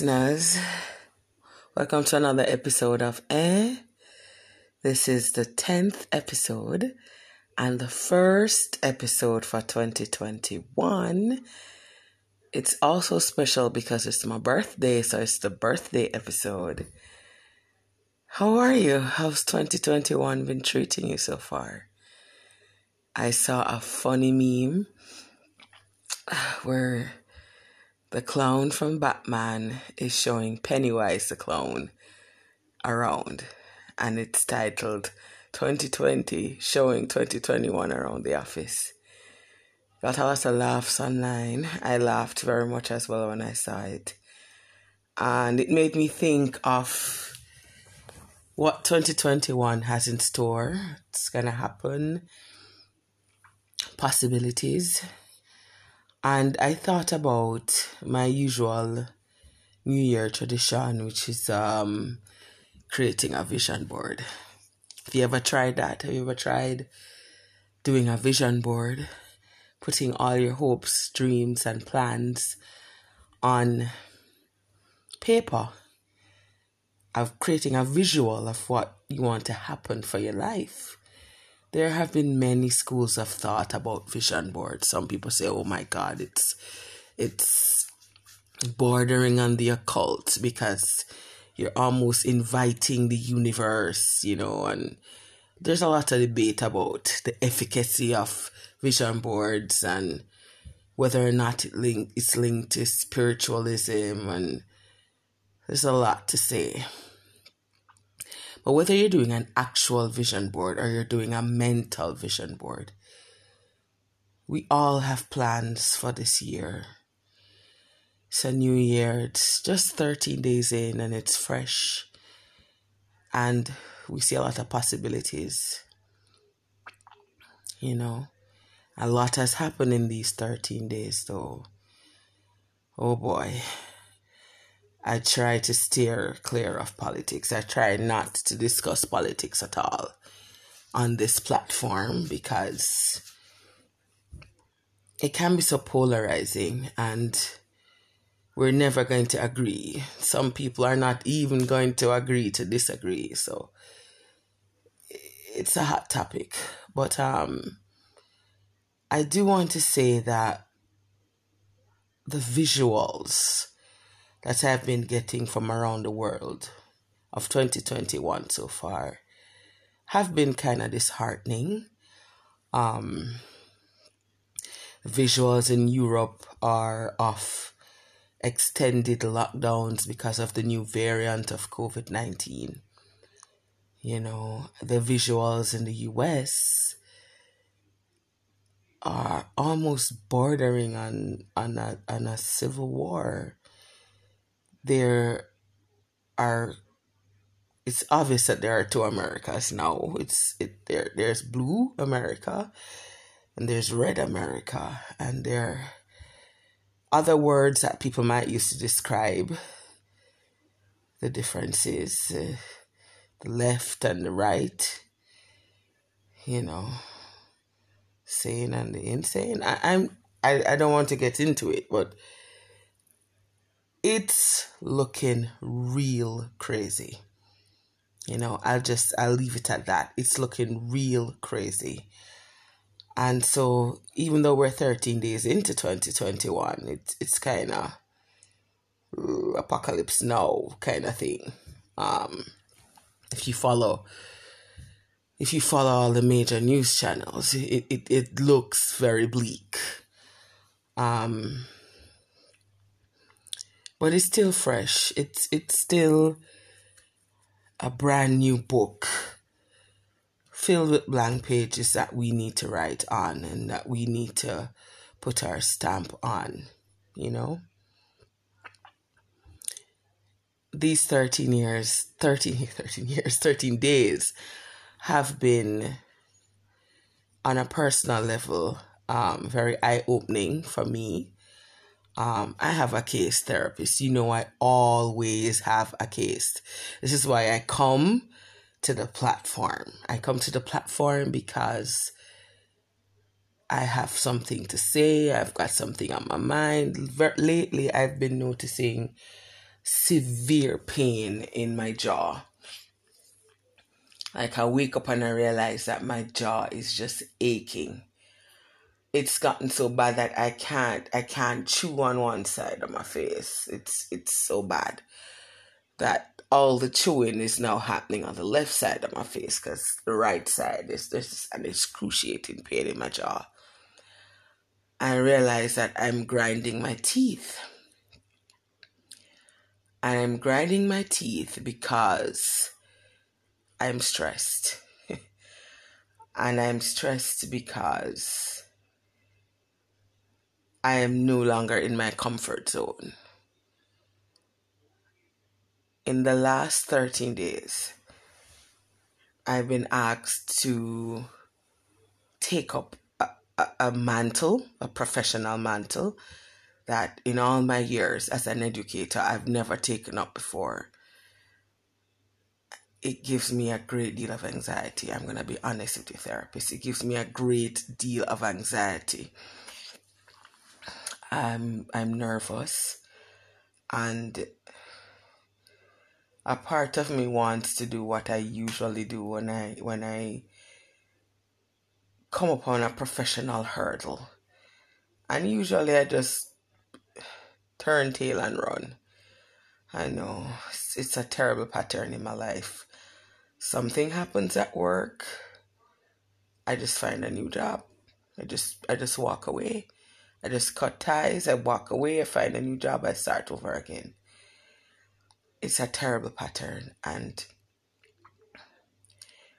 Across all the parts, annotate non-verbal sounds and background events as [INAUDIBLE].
Listeners. Welcome to another episode of Air. This is the 10th episode and the first episode for 2021. It's also special because it's my birthday, so it's the birthday episode. How are you? How's 2021 been treating you so far? I saw a funny meme where the clown from Batman is showing Pennywise the clown around, and it's titled 2020 Showing 2021 Around the Office. Got a lot of laughs online. I laughed very much as well when I saw it. And it made me think of what 2021 has in store. It's going to happen, possibilities and I thought about my usual New Year tradition, which is um, creating a vision board. Have you ever tried that? Have you ever tried doing a vision board? Putting all your hopes, dreams, and plans on paper, of creating a visual of what you want to happen for your life there have been many schools of thought about vision boards. Some people say, "Oh my God, it's it's bordering on the occult because you're almost inviting the universe, you know." And there's a lot of debate about the efficacy of vision boards and whether or not it link it's linked to spiritualism, and there's a lot to say. But whether you're doing an actual vision board or you're doing a mental vision board, we all have plans for this year. It's a new year. It's just 13 days in and it's fresh. And we see a lot of possibilities. You know, a lot has happened in these 13 days, though. Oh boy. I try to steer clear of politics. I try not to discuss politics at all on this platform because it can be so polarizing and we're never going to agree. Some people are not even going to agree to disagree. So it's a hot topic. But um I do want to say that the visuals that I've been getting from around the world of 2021 so far have been kind of disheartening. Um, visuals in Europe are of extended lockdowns because of the new variant of COVID 19. You know, the visuals in the US are almost bordering on, on, a, on a civil war there are it's obvious that there are two Americas now. It's it there there's blue America and there's red America and there are other words that people might use to describe the differences uh, the left and the right you know sane and the insane I, i'm I, I don't want to get into it but it's looking real crazy. You know, I'll just I'll leave it at that. It's looking real crazy. And so even though we're 13 days into 2021, it's it's kind of apocalypse now kind of thing. Um if you follow if you follow all the major news channels, it, it, it looks very bleak. Um but it's still fresh. It's it's still a brand new book filled with blank pages that we need to write on and that we need to put our stamp on, you know? These 13 years, 13, [LAUGHS] 13 years, 13 days have been on a personal level um, very eye opening for me um, I have a case therapist. You know, I always have a case. This is why I come to the platform. I come to the platform because I have something to say, I've got something on my mind. Lately, I've been noticing severe pain in my jaw. Like I wake up and I realize that my jaw is just aching. It's gotten so bad that I can't I can't chew on one side of my face. It's it's so bad that all the chewing is now happening on the left side of my face because the right side is this an excruciating pain in my jaw. I realize that I'm grinding my teeth. I'm grinding my teeth because I'm stressed. [LAUGHS] and I'm stressed because I am no longer in my comfort zone. In the last 13 days, I've been asked to take up a, a, a mantle, a professional mantle, that in all my years as an educator, I've never taken up before it gives me a great deal of anxiety. I'm going to be honest with the therapist. It gives me a great deal of anxiety. I'm I'm nervous and a part of me wants to do what I usually do when I when I come upon a professional hurdle. And usually I just turn tail and run. I know it's, it's a terrible pattern in my life something happens at work, I just find a new job. I just I just walk away. I just cut ties, I walk away, I find a new job, I start over again. It's a terrible pattern and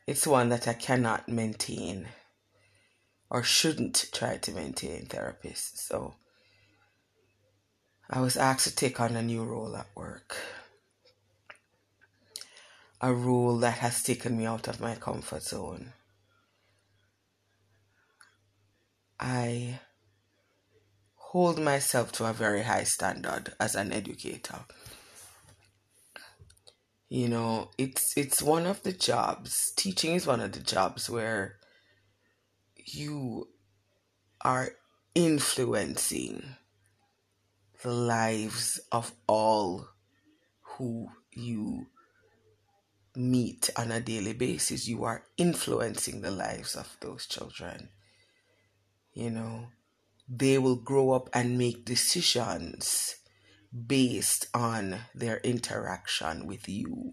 it's one that I cannot maintain or shouldn't try to maintain therapists. So I was asked to take on a new role at work a role that has taken me out of my comfort zone. I hold myself to a very high standard as an educator. You know, it's it's one of the jobs. Teaching is one of the jobs where you are influencing the lives of all who you meet on a daily basis, you are influencing the lives of those children. You know, they will grow up and make decisions based on their interaction with you.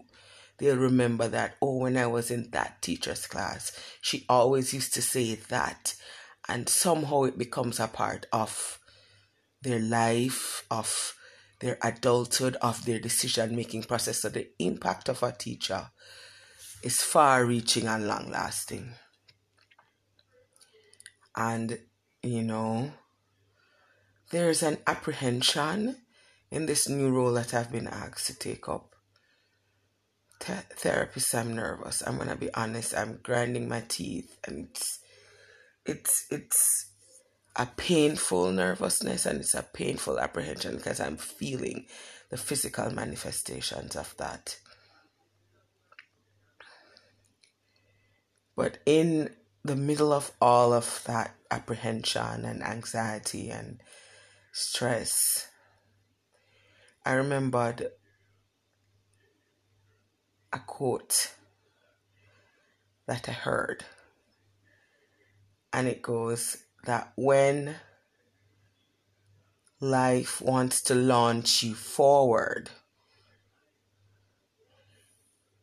They'll remember that, oh, when I was in that teacher's class, she always used to say that. And somehow it becomes a part of their life, of their adulthood, of their decision making process. So the impact of a teacher is far reaching and long lasting. And, you know, there's an apprehension in this new role that I've been asked to take up. Th- therapist, I'm nervous. I'm gonna be honest. I'm grinding my teeth, and it's, it's, it's a painful nervousness and it's a painful apprehension because I'm feeling the physical manifestations of that. But in the middle of all of that apprehension and anxiety and stress, I remembered a quote that I heard. And it goes, that when life wants to launch you forward,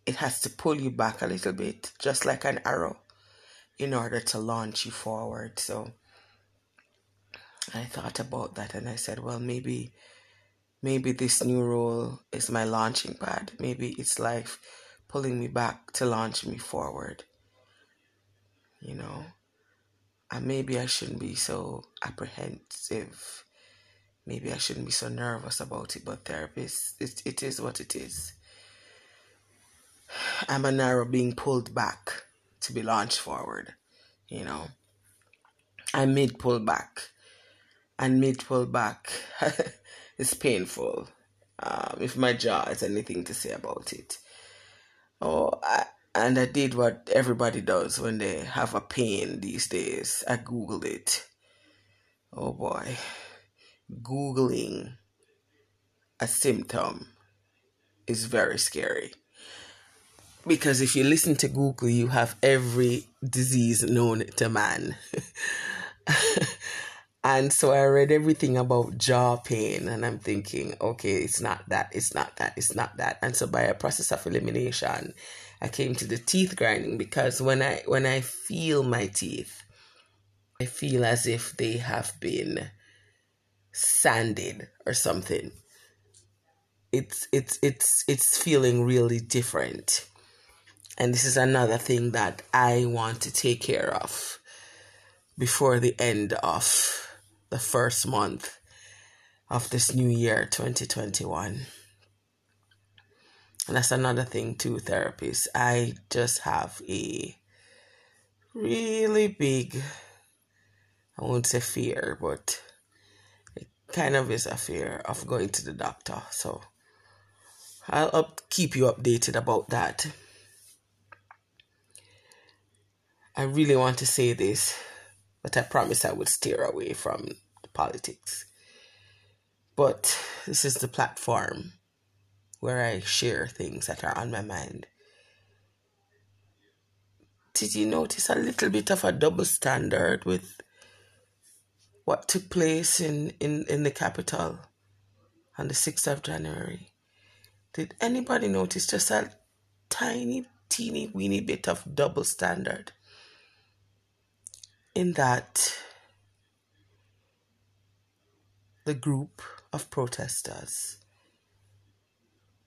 it has to pull you back a little bit, just like an arrow, in order to launch you forward. So I thought about that and I said, well, maybe, maybe this new role is my launching pad. Maybe it's life pulling me back to launch me forward. You know? and maybe I shouldn't be so apprehensive. Maybe I shouldn't be so nervous about it, but therapists, it, it is what it is. I'm an arrow being pulled back to be launched forward, you know. I mid pull back, and mid pull back [LAUGHS] is painful. Um, if my jaw has anything to say about it, oh, I, and I did what everybody does when they have a pain these days. I googled it. Oh boy. Googling a symptom is very scary. Because if you listen to Google, you have every disease known to man. [LAUGHS] and so I read everything about jaw pain, and I'm thinking, okay, it's not that, it's not that, it's not that. And so by a process of elimination, I came to the teeth grinding because when I when I feel my teeth, I feel as if they have been sanded or something. It's it's it's it's feeling really different. And this is another thing that I want to take care of before the end of the first month of this new year 2021. And that's another thing too, therapists. I just have a really big, I won't say fear, but it kind of is a fear of going to the doctor. So I'll up, keep you updated about that. I really want to say this, but I promise I would steer away from politics. But this is the platform where I share things that are on my mind. Did you notice a little bit of a double standard with what took place in, in, in the Capitol on the 6th of January? Did anybody notice just a tiny, teeny, weeny bit of double standard? In that the group of protesters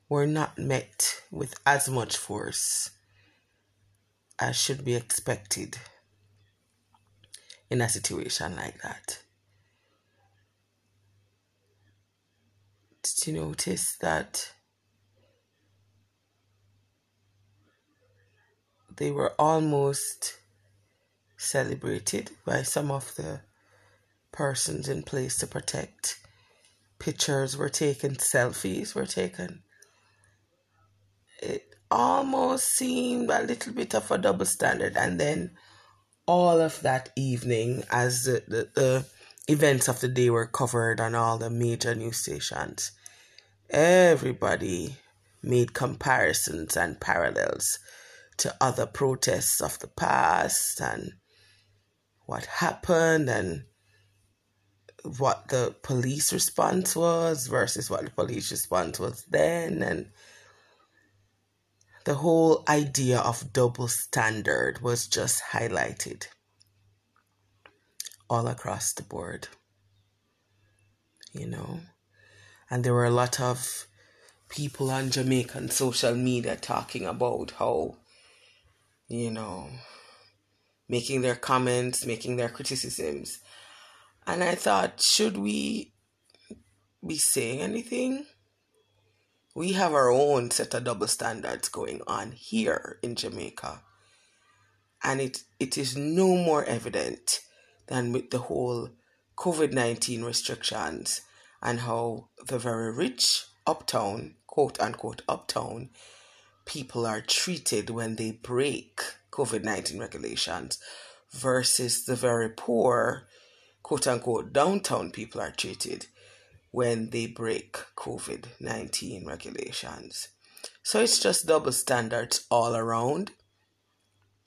were not met with as much force as should be expected in a situation like that. Did you notice that they were almost celebrated by some of the persons in place to protect. Pictures were taken, selfies were taken. It almost seemed a little bit of a double standard. And then all of that evening, as the, the, the events of the day were covered on all the major news stations, everybody made comparisons and parallels to other protests of the past and what happened and what the police response was versus what the police response was then and the whole idea of double standard was just highlighted all across the board you know? And there were a lot of people on Jamaican social media talking about how you know making their comments, making their criticisms. And I thought, should we be saying anything? We have our own set of double standards going on here in Jamaica. And it, it is no more evident than with the whole COVID 19 restrictions and how the very rich uptown, quote unquote, uptown, people are treated when they break COVID 19 regulations versus the very poor, quote unquote, downtown people are treated when they break COVID 19 regulations. So it's just double standards all around.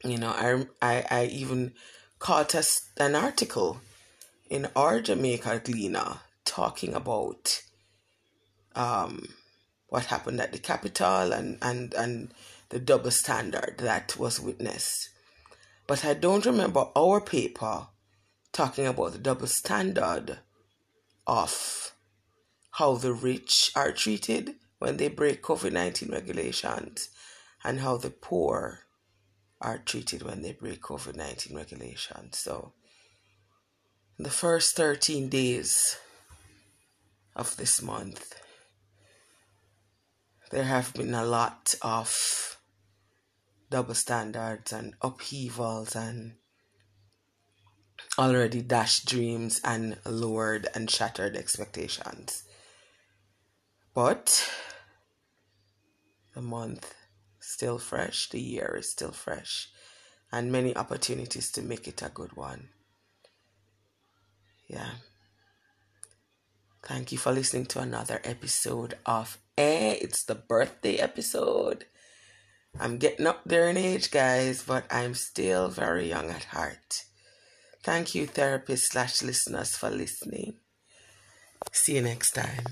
You know, I, I, I even caught a, an article in our Jamaica Gleaner talking about um, what happened at the Capitol and, and, and the double standard that was witnessed. But I don't remember our paper talking about the double standard of how the rich are treated when they break COVID 19 regulations and how the poor are treated when they break COVID 19 regulations. So, the first 13 days of this month, there have been a lot of double standards and upheavals and already dashed dreams and lowered and shattered expectations. But the month still fresh, the year is still fresh, and many opportunities to make it a good one. Yeah. Thank you for listening to another episode of Eh. It's the birthday episode. I'm getting up there in age, guys, but I'm still very young at heart. Thank you, therapist slash listeners, for listening. See you next time.